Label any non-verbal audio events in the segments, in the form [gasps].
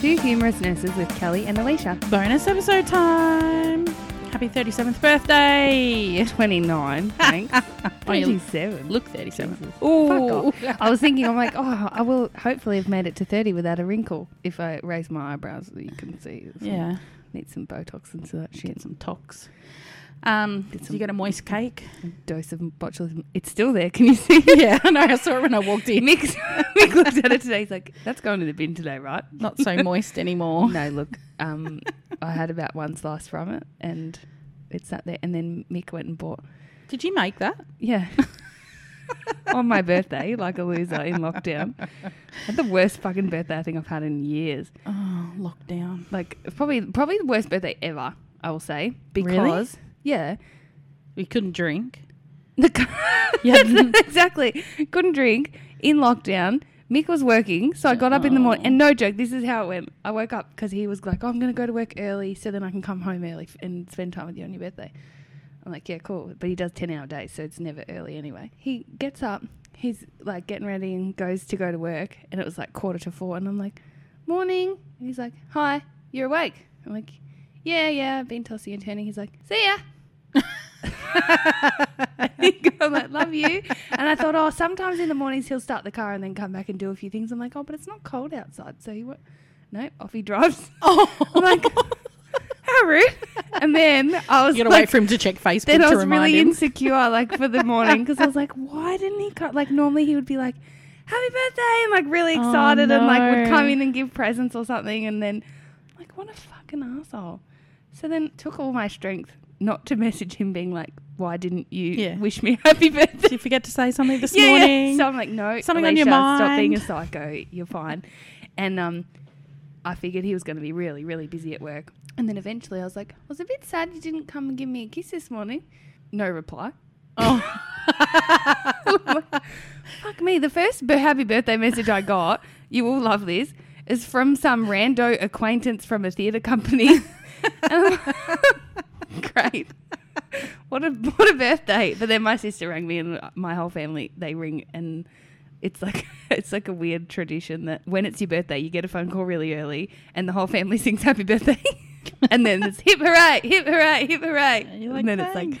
Two Humorous Nurses with Kelly and Alicia. Bonus episode time. Happy 37th birthday. [laughs] 29, thanks. [laughs] Oh, you 27. Look 37. Jesus. Ooh. Fuck off. [laughs] I was thinking, I'm like, oh, I will hopefully have made it to 30 without a wrinkle if I raise my eyebrows. You can see. So Yeah. Need some Botox and so that shit. Get some tox. Um, did you get a moist [laughs] cake? A dose of botulism. It's still there. Can you see? [laughs] yeah, I know. I saw it when I walked in. Mick, [laughs] Mick looked at it today. He's like, that's going to the bin today, right? Not so moist anymore. No, look, um, I had about one slice from it and it sat there. And then Mick went and bought, Did you make that? yeah, on my birthday, like a loser in lockdown. Had the worst fucking birthday I think I've had in years. Oh, lockdown. Like, probably, probably the worst birthday ever, I will say. Really? Yeah. We couldn't drink. [laughs] [laughs] Yeah. [laughs] exactly. Couldn't drink in lockdown. Mick was working, so I got up in the morning. Oh. And no oh. joke, this is how it went. I woke up because he was like, oh, I'm going to go to work early so then I can come home early f- and spend time with you on your birthday. I'm like, yeah, cool. But he does 10 hour days, so it's never early anyway. He gets up, he's like getting ready and goes to go to work. And it was like quarter to four. And I'm like, morning. And he's like, hi, you're awake. I'm like, yeah, yeah, I've been tossing and turning. He's like, see ya. [laughs] I'm like, love you. And I thought, oh, sometimes in the mornings he'll start the car and then come back and do a few things. I'm like, oh, but it's not cold outside. So he went, no, off he drives. [laughs] Oh, I'm like, how rude. And then I was you gotta like, wait for him to check Facebook then I was really him. insecure, like for the morning, because I was like, [laughs] why didn't he come? Like normally he would be like, happy birthday, and like really Oh, excited, and like would come in and give presents or something, and then like what a fucking asshole. So then it took all my strength not to message him, being like, why didn't you Yeah. wish me happy birthday? Did you forget to say something this [laughs] Yeah, yeah. morning? So I'm like, no, Something on your mind. Stop being a psycho. You're fine. And um, I figured he was going to be really, really busy at work. And then eventually I was like, I was a bit sad you didn't come and give me a kiss this morning. No reply. oh. [laughs] Fuck me. The first happy birthday message I got, you will love this, is from some rando acquaintance from a theatre company. [laughs] And [laughs] Great. [laughs] What a what a birthday. But then my sister rang me and my whole family they ring and it's like [laughs] it's like a weird tradition that when it's your birthday you get a phone call really early and the whole family sings happy birthday. and then it's hip hooray, hip hooray, hip hooray. You're like, and then it's like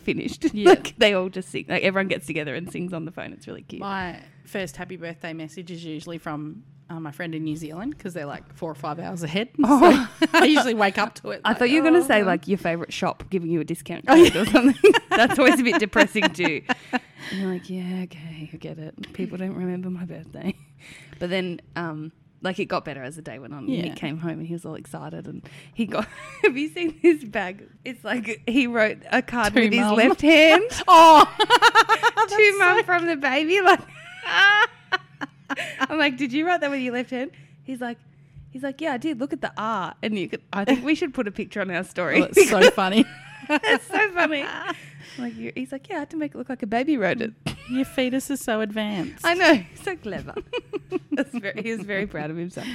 finished. Yeah. like they all just sing. Like everyone gets together and sings on the phone. It's really cute. My first happy birthday message is usually from uh, my friend in New Zealand because they're like four or five hours ahead. [laughs] Oh. So [laughs] I usually wake up to it. I like, thought you were going to say "Oh." like your favorite shop giving you a discount [laughs] code or something. That's always a bit depressing too. And you're like, yeah, okay, I get it. People don't remember my birthday. But then, um, like it got better as the day went on. Yeah. Nick came home and he was all excited and he got. have you seen his bag? It's like he wrote a card To with his left hand Oh, to mum from the baby. Like, [laughs] I'm like, did you write that with your left hand? He's like. He's like, yeah, I did. Look at the R, and you could. I think we should put a picture on our story. oh, it's so [laughs] funny. it's so funny. [laughs] Like you, he's like, yeah, I had to make it look like a baby wrote it. Your fetus is so advanced. I know, so clever. Very, he was very proud of himself,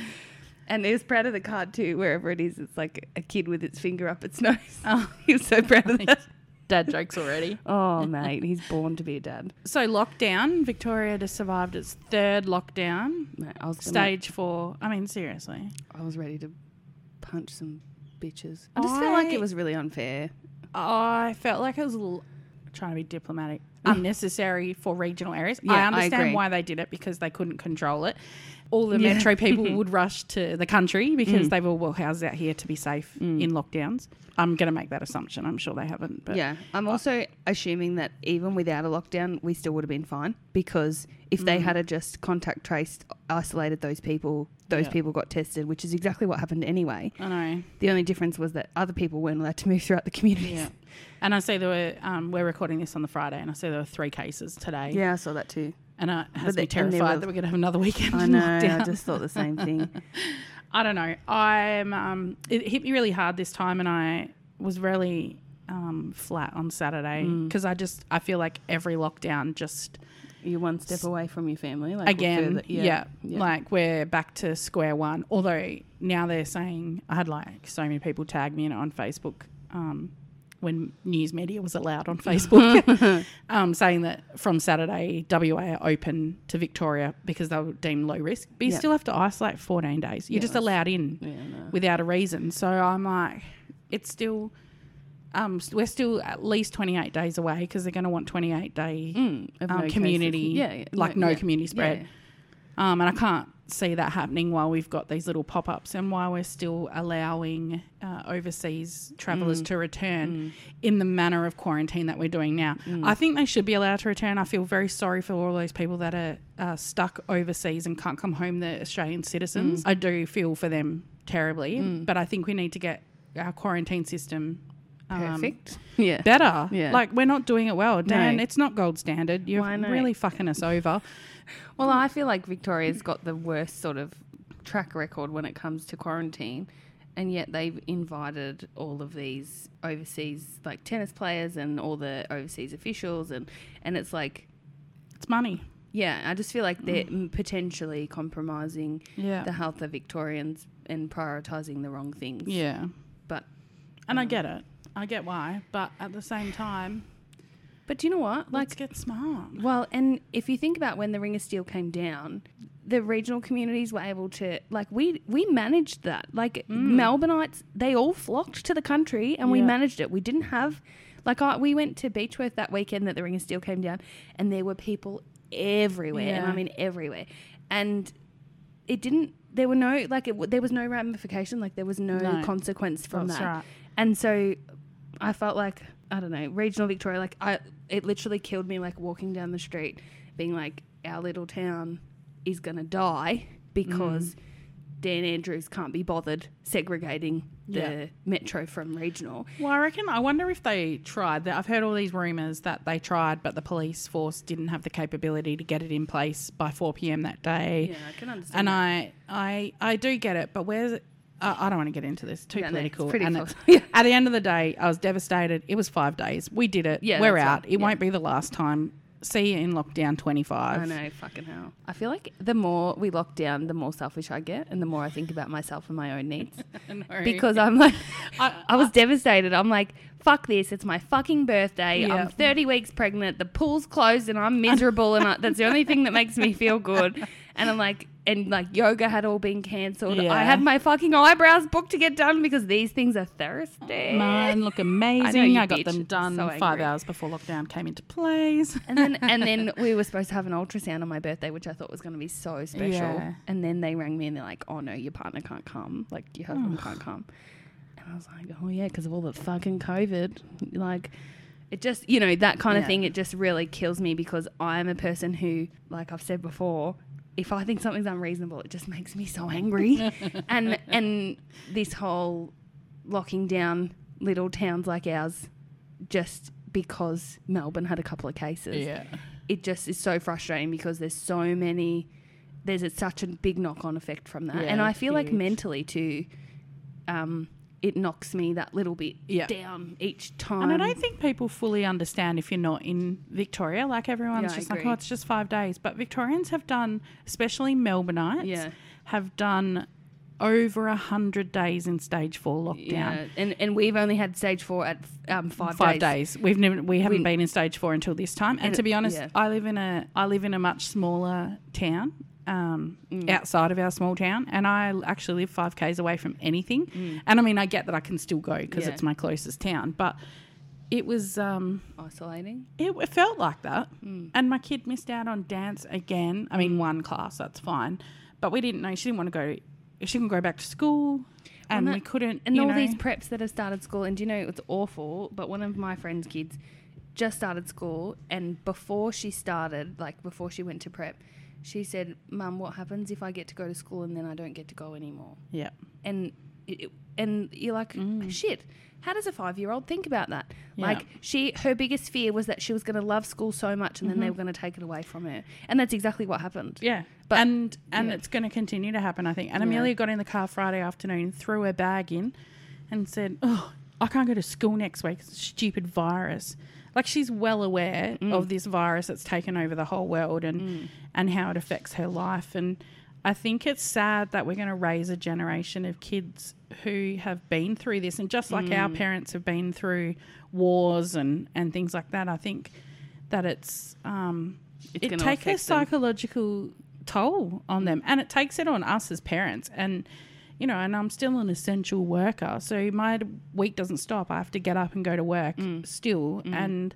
and he was proud of the card too. Wherever it is, it's like a kid with its finger up its nose. Oh. he was so proud of that. Dad jokes already. [laughs] Oh mate, he's born to be a dad. [laughs] So lockdown, Victoria just survived its third lockdown. Mate, I was gonna- Stage four. I mean, seriously. I was ready to punch some bitches. I just felt like I- it was really unfair. I felt like it was a little, trying to be diplomatic, unnecessary for regional areas. Yeah, I I understand agree. why they did it because they couldn't control it. All the Yeah. metro people [laughs] would rush to the country because Mm. they've all well housed out here to be safe Mm. in lockdowns. I'm going to make that assumption. I'm sure they haven't. But yeah, I'm also assuming that even without a lockdown, we still would have been fine because if they Mm. had a just contact traced, isolated those people, those Yeah. people got tested, which is exactly what happened anyway. I know. The only difference was that other people weren't allowed to move throughout the communities. Yeah. And I see there were, um, we're recording this on the Friday, and I see there were three cases today. Yeah, I saw that too. And it has But me the- and there terrified were- that we're going to have another weekend. I [laughs] know. lockdown. I just thought the same thing. [laughs] I don't know. I'm. Um, it hit me really hard this time, and I was really um, flat on Saturday Mm. because I just I feel like every lockdown just You're one step away from your family. Like again, further- yeah, yeah. like we're back to square one. Although now they're saying I had like so many people tag me in it on Facebook. Um, when news media was allowed on Facebook, [laughs] um, saying that from Saturday, WA are open to Victoria because they were deemed low risk. But you Yeah. still have to isolate 14 days. You're Yeah, just allowed in Yeah, no. without a reason. So I'm like, it's still, um, we're still at least 28 days away because they're going to want 28 day Mm, of um, no community, Yeah, yeah, like no community spread. Um, and I can't see that happening while we've got these little pop ups and while we're still allowing uh, overseas travellers Mm. to return in the manner of quarantine that we're doing now. Mm. I think they should be allowed to return. I feel very sorry for all those people that are uh, stuck overseas and can't come home, the Australian citizens. I do feel for them terribly, Mm. but I think we need to get our quarantine system. Um, Perfect. yeah. better. Yeah. Like we're not doing it well. Dan, No. it's not gold standard. You're really fucking us over. Well, I feel like Victoria's got the worst sort of track record when it comes to quarantine, and yet they've invited all of these overseas like tennis players and all the overseas officials, and and it's like, It's money. yeah, I just feel like they're m potentially compromising Yeah. the health of Victorians and prioritizing the wrong things. Yeah. But And I um, get it. I get why. But at the same time, but do you know what? let's get smart. Well, and if you think about when the Ring of Steel came down, the regional communities were able to like we we managed that. Like Melbourneites, they all flocked to the country, and we Mm. Managed it. We didn't have like I, we went to Beechworth that weekend that the Ring of Steel came down, and there were people everywhere, and I mean everywhere, and it didn't. There were no like it, there was no ramification, like there was no, No. consequence from That's that. right. And so I felt like I don't know, regional Victoria. Like I, it literally killed me. Like walking down the street, being like, our little town is gonna die because Mm. Dan Andrews can't be bothered segregating the Yeah. metro from regional. Well, I reckon. I wonder if they tried that. I've heard all these rumours that they tried, but the police force didn't have the capability to get it in place by 4 p.m. that day. Yeah, I can understand. And that. I, I, I do get it, but where's? Uh, I don't want to get into this. Too no, it's political. pretty and it's- [laughs] at the end of the day, I was devastated. It was five days. We did it. Yeah, We're that's out. right. It Yeah. won't be the last time. See you in lockdown 25. I know, fucking hell. I feel like the more we lock down, the more selfish I get, and the more I think about myself and my own needs. [laughs] Because I'm like, I- I, was [laughs] devastated. I'm like, fuck this. It's my fucking birthday. Yeah. I'm 30 weeks pregnant. The pool's closed and I'm miserable. and I, that's the only thing that makes me feel good. And I'm like, and like yoga had all been cancelled. Yeah. I had my fucking eyebrows booked to get done because these things are thirsty. Mine look amazing. you I, got them done So five hours before lockdown came into place. And then [laughs] and then we were supposed to have an ultrasound on my birthday, which I thought was going to be so special. Yeah. And then they rang me and they're like, "Oh no, your partner can't come. Like your husband can't come." And I was like, "Oh yeah, because of all the fucking COVID." Like, it just you know that kind of Yeah. thing. It just really kills me because I'm a person who, like I've said before. If I think something's unreasonable, it just makes me so angry, [laughs] and and this whole locking down little towns like ours, just because Melbourne had a couple of cases yeah. it just is so frustrating because there's so many there's a, such a big knock-on effect from that. And i feel like mentally too um it knocks me that little bit Yeah. down each time And I don't think people fully understand if you're not in Victoria. Like everyone's Yeah, just like, oh, it's just five days. But Victorians have done, especially Melbourneites, Yeah. have done over a hundred days in stage four lockdown. yeah and and we've only had stage four at um five, Five days. days. We've never we haven't We- been in stage four until this time. And, And to be honest, yeah. I live in a I live in a much smaller town. Um, Mm. outside of our small town, and I actually live five k's away from anything. Mm. And I mean, I get that I can still go because Yeah. it's my closest town, but it was um, isolating it, it felt like that. Mm. And my kid missed out on dance again. I mean, one class that's fine, but we didn't know she didn't want to go. She couldn't go back to school, and that- we couldn't. and all know, these preps that have started school and do you know it's awful but one of my friend's kids just started school and before she started like before she went to prep she said mum what happens if i get to go to school and then i don't get to go anymore yeah, and it, and you're like mm. shit how does a five year old think about that Yeah. like she her biggest fear was that she was going to love school so much and then they mm-hmm. were going to take it away from her and that's exactly what happened Yeah, But- and and yeah. it's going to continue to happen, I think. And Yeah. Amelia got in the car Friday afternoon, threw her bag in, and said, "Oh, I can't go to school next week. It's a stupid virus." Like she's well aware Mm. of this virus that's taken over the whole world and and how it affects her life. And I think it's sad that we're going to raise a generation of kids who have been through this, and just like Mm. our parents have been through wars and and things like that. I think that it's um, It's it takes a affect them. psychological toll on them, and it takes it on us as parents. And you know, and I'm still an essential worker, so my week doesn't stop. I have to get up and go to work Mm. still, and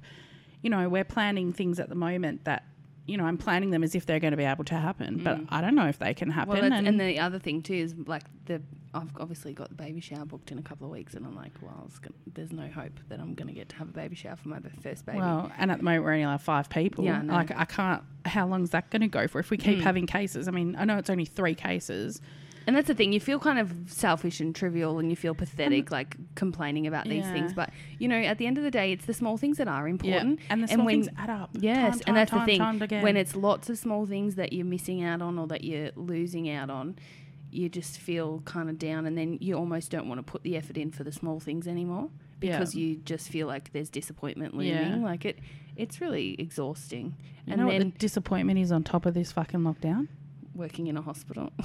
you know, we're planning things at the moment that. You know, I'm planning them as if they're going to be able to happen, but I don't know if they can happen. Mm. Well, and, and the other thing too is like the I've obviously got the baby shower booked in a couple of weeks, and I'm like, well, it's gonna, there's no hope that I'm going to get to have a baby shower for my first baby. Well, and at the moment we're only like five people. Yeah, know. Like I can't. How long is that going to go for if we keep Mm. having cases? I mean, I know it's only three cases. And that's the thing, you feel kind of selfish and trivial, and you feel pathetic, mm-hmm. like complaining about these Yeah. things. But you know, at the end of the day, it's the small things that are important. and the small when- things add up. Yes, Time, and that's time, the thing. When it's lots of small things that you're missing out on or that you're losing out on, you just feel kind of down, and then you almost don't want to put the effort in for the small things anymore Yeah. because you just feel like there's disappointment looming. Yeah. Like it, it's really exhausting. you and know then what the disappointment is on top of this fucking lockdown? working in a hospital. [laughs]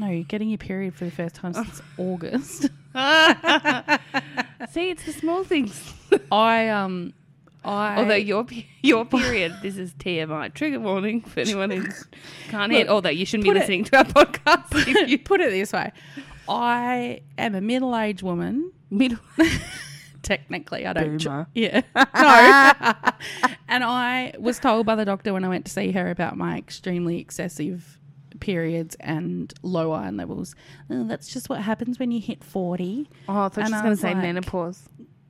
No, you're getting your period for the first time [laughs] since August. [laughs] See, it's the small things. I um, I Although your pe- your period, this is TMI trigger warning for anyone who [laughs] can't hear. Although you shouldn't be put it- listening to our podcast if you put it this way, I am a middle-aged woman. middle. Technically, I don't. Boomer. Yeah. No. and I was told by the doctor when I went to see her about my extremely excessive periods and low iron levels. "Oh, that's just what happens when you hit 40. Oh, I thought And she was going to say like- menopause.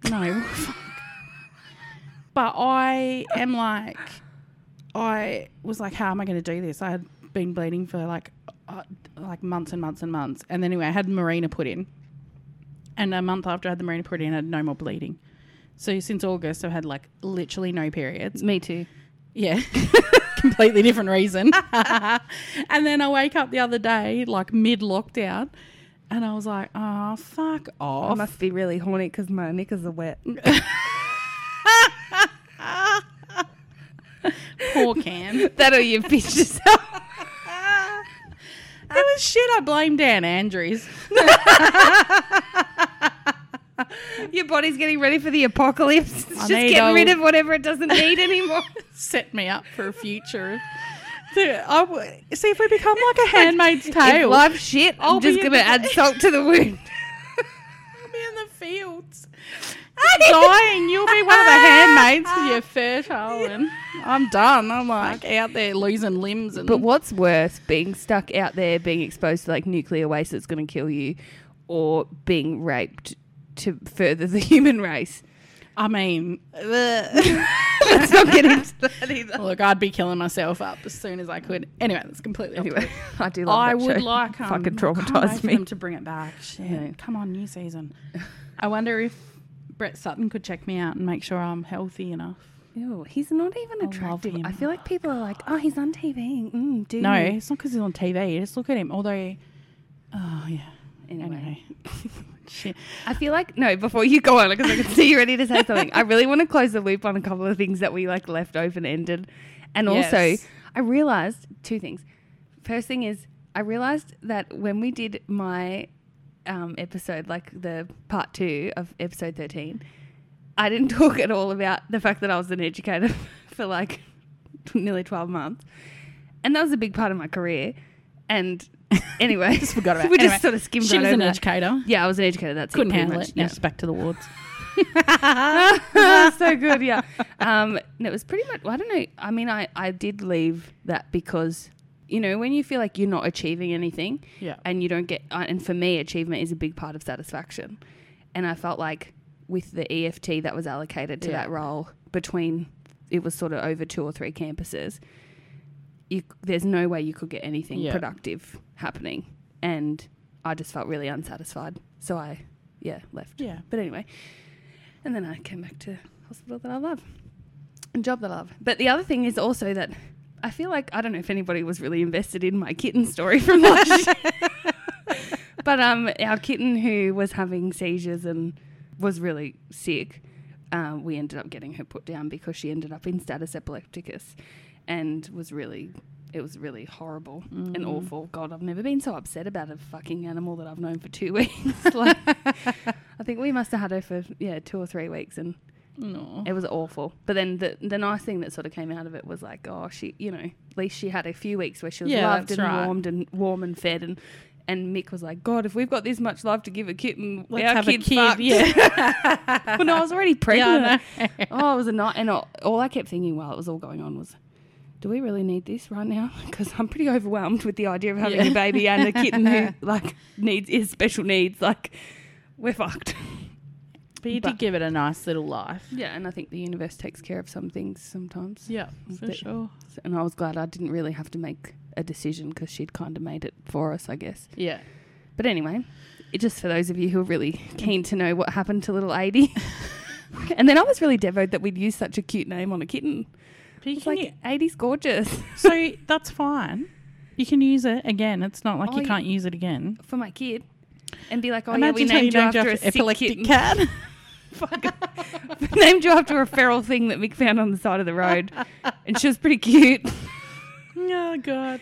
No. [laughs] but I am like, I was like, how am I going to do this? I had been bleeding for like, uh, like months and months and months. And anyway, I had Mirena put in. And a month after I had the Mirena put in, I had no more bleeding. So since August, I've had like literally no periods. Me too. Yeah. [laughs] Completely different reason. [laughs] and then I wake up the other day, like mid lockdown, and I was like, oh, fuck off. I must be really horny because my knickers are wet. [laughs] Poor Cam. that or you bitch yourself. [laughs] That was shit. I blame Dan Andrews. [laughs] Your body's getting ready for the apocalypse. [laughs] It's I just getting rid of whatever it doesn't need anymore. [laughs] Set me up for a future. Dude, I w- see if we become like a Handmaid's if Tale. life's shit, I'll I'm just be in going to add salt to the wound. I'll be in the fields. I'm dying. You'll be one of the handmaids because you're fertile, and I'm done. I'm like out there losing limbs and. But what's worse, being stuck out there, being exposed to like nuclear waste that's going to kill you, or being raped to further the [laughs] human race? I mean, [laughs] [laughs] Let's not get into that either. look, I'd be killing myself up as soon as I could. Anyway, that's completely. Anyway. I do love I that would show. like um, fucking I wait me. them to bring it back. Shit. Yeah. Come on, new season. I wonder if Brett Sutton could check me out and make sure I'm healthy enough. Ew, he's not even attractive. him. I feel like people are like, oh, he's on TV. Mm, No, you?" it's not because he's on TV. Just look at him. Although, oh yeah. Anyway. Anyway, shit. I feel like no. Before you go on, because I can see you ready to say something. I really want to close the loop on a couple of things that we like left open ended, and also I realized two things. First thing is I realized that when we did my um, episode, like the part two of episode thirteen, I didn't [laughs] talk at all about the fact that I was an educator [laughs] for like nearly twelve months, and that was a big part of my career. And [laughs] anyway, Just forgot about [laughs] it. we Anyway, just sort of skimmed She right was over an that. educator. Yeah, I was an educator. That's Couldn't it, handle much. it. Yeah. Now she's back to the wards. [laughs] so good, yeah. Um, and it was pretty much. Well, I don't know. I mean, I I did leave that because you know when you feel like you're not achieving anything, Yeah. and you don't get. Uh, and for me, achievement is a big part of satisfaction. And I felt like with the EFT that was allocated to Yeah. that role between it was sort of over two or three campuses. You, there's no way you could get anything Yeah. productive happening, and I just felt really unsatisfied. So I, yeah, left. Yeah. But anyway, and then I came back to hospital that I love, and job that I love. But the other thing is also that I feel like I don't know if anybody was really invested in my kitten story from last year. [laughs] but um, our kitten who was having seizures and was really sick, uh, we ended up getting her put down because she ended up in status epilepticus, and was really it was really horrible and Mm. awful. God, I've never been so upset about a fucking animal that I've known for two [laughs] weeks. like, I think we must have had her for yeah two or three weeks, and No. it was awful. But then the the nice thing that sort of came out of it was like, oh, she, you know, at least she had a few weeks where she was Yeah, loved and right. warmed and warm and fed and. And Mick was like, God, if we've got this much love to give a kitten, Let's our have a kid's kid. fucked." Yeah. [laughs] well, no, I was already [laughs] pregnant. Yeah, oh, it was a night, and all, all I kept thinking while it was all going on was, do we really need this right now? [laughs] Because I'm pretty overwhelmed with the idea of having Yeah. a baby and a kitten who [laughs] like needs is special needs. Like, we're fucked. But you But- did give it a nice little life. Yeah, and I think the universe takes care of some things sometimes. Yeah, for sure. And I was glad I didn't really have to make a decision because she'd kind of made it for us, I guess. Yeah. But anyway, it, just for those of you who are really keen to know what happened to little Adie. [laughs] and then I was really devoted that we'd use such a cute name on a kitten. But you It's like Adie's gorgeous [laughs] so that's fine. You can use it again. It's not like Oh, you you- can't use it again. for my kid, and be like, oh Imagine yeah, we named you named after, a an sick epileptic kitten. cat. [laughs] [laughs] named you after a feral thing that Mick found on the side of the road, and she was pretty cute. oh god.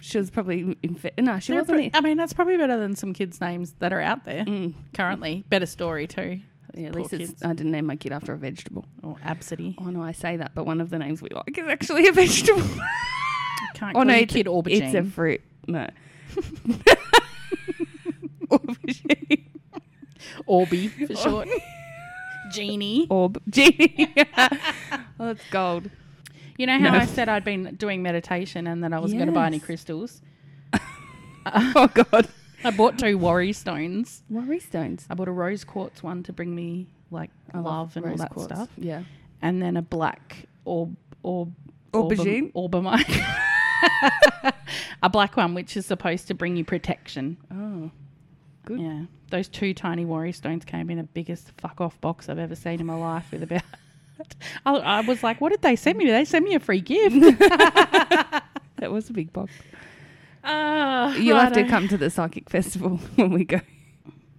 She was probably infected. No, she They're wasn't. I mean, that's probably better than some kids' names that are out there Mm. currently. Better story too. Yeah, at Poor least it's. I didn't name my kid after a vegetable. Or Absidy. Oh no, I say that, but one of the names we like is actually a vegetable. [laughs] Can't oh call no, your it's, kid aubergine. it's a fruit. No. [laughs] Aubergine. Orby for short. Genie. Orb. [laughs] Genie. oh, that's gold. You know how No. I said I'd been doing meditation and that I wasn't going to buy any crystals? Oh god. I bought two worry stones. Worry stones. I bought a rose quartz one to bring me like I love, and all that quartz. stuff, Yeah. and then a black orb orb Aubergine? orbamite. [laughs] a black one which is supposed to bring you protection. Oh. Good. Yeah, those two tiny worry stones came in the biggest fuck off box I've ever seen in my life. With about, [laughs] I, I was like, what did they send me? Did they send me a free gift? [laughs] That was a big box. Uh, You'll have to come to the psychic festival [laughs] when we go.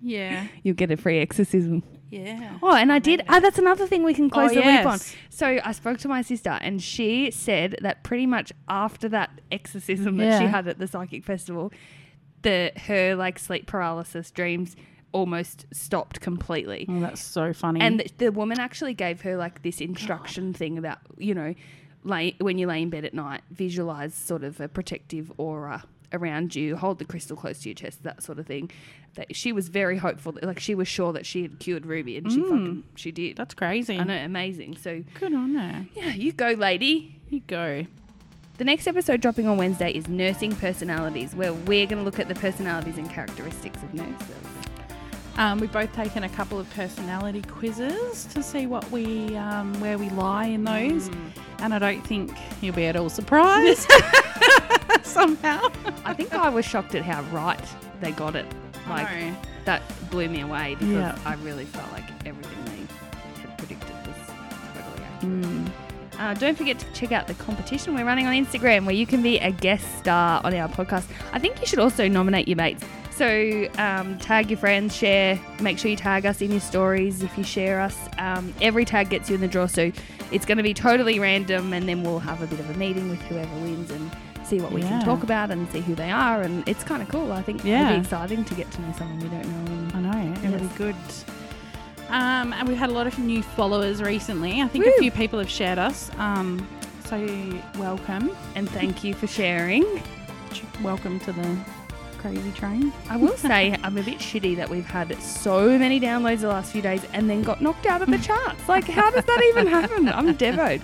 Yeah, You'll get a free exorcism. yeah. Oh, and I did. Oh, that's another thing we can close Oh, the loop on. So I spoke to my sister, and she said that pretty much after that exorcism that she had at the psychic festival, the her like sleep paralysis dreams almost stopped completely. Oh, that's so funny. And the, the woman actually gave her like this instruction [gasps] thing about you know, lay when you lay in bed at night, visualize sort of a protective aura around you, hold the crystal close to your chest, that sort of thing. That she was very hopeful, that, like she was sure that she had cured Ruby, and she Mm. fucking she did. that's crazy. I know, amazing. So Good on her. yeah, you go, lady. You go. The next episode dropping on Wednesday is nursing personalities, where we're going to look at the personalities and characteristics of nurses. Um, we've both taken a couple of personality quizzes to see what we um, where we lie in those, Mm. and I don't think you'll be at all surprised [laughs] [laughs] somehow. I think I was shocked at how right they got it. Like No. that blew me away because Yeah. I really felt like everything they had predicted was totally accurate. Mm. Uh, don't forget to check out the competition we're running on Instagram where you can be a guest star on our podcast. I think you should also nominate your mates. So um, tag your friends, share. Make sure you tag us in your stories if you share us. Um, every tag gets you in the draw, so it's going to be totally random, and then we'll have a bit of a meeting with whoever wins and see what we Yeah. can talk about and see who they are. And it's kind of cool. I think Yeah. it'll be exciting to get to know someone we don't know. And I know. It'll Yes. be good. Um, and we've had a lot of new followers recently. I think Woo. a few people have shared us. Um, so welcome. and thank you for sharing. Welcome to the crazy train. I will say I'm a bit shitty that we've had so many downloads the last few days and then got knocked out of the charts. Like, how does that even happen? I'm devoed.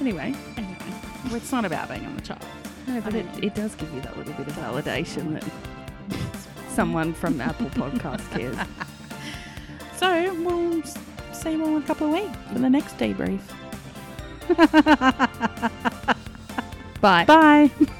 Anyway, [laughs] Anyway, it's not about being on the chart. No, but it, it does give you that little bit of validation that someone from Apple Podcast cares. [laughs] So we'll see you all in a couple of weeks for the next debrief. [laughs] Bye. Bye. [laughs]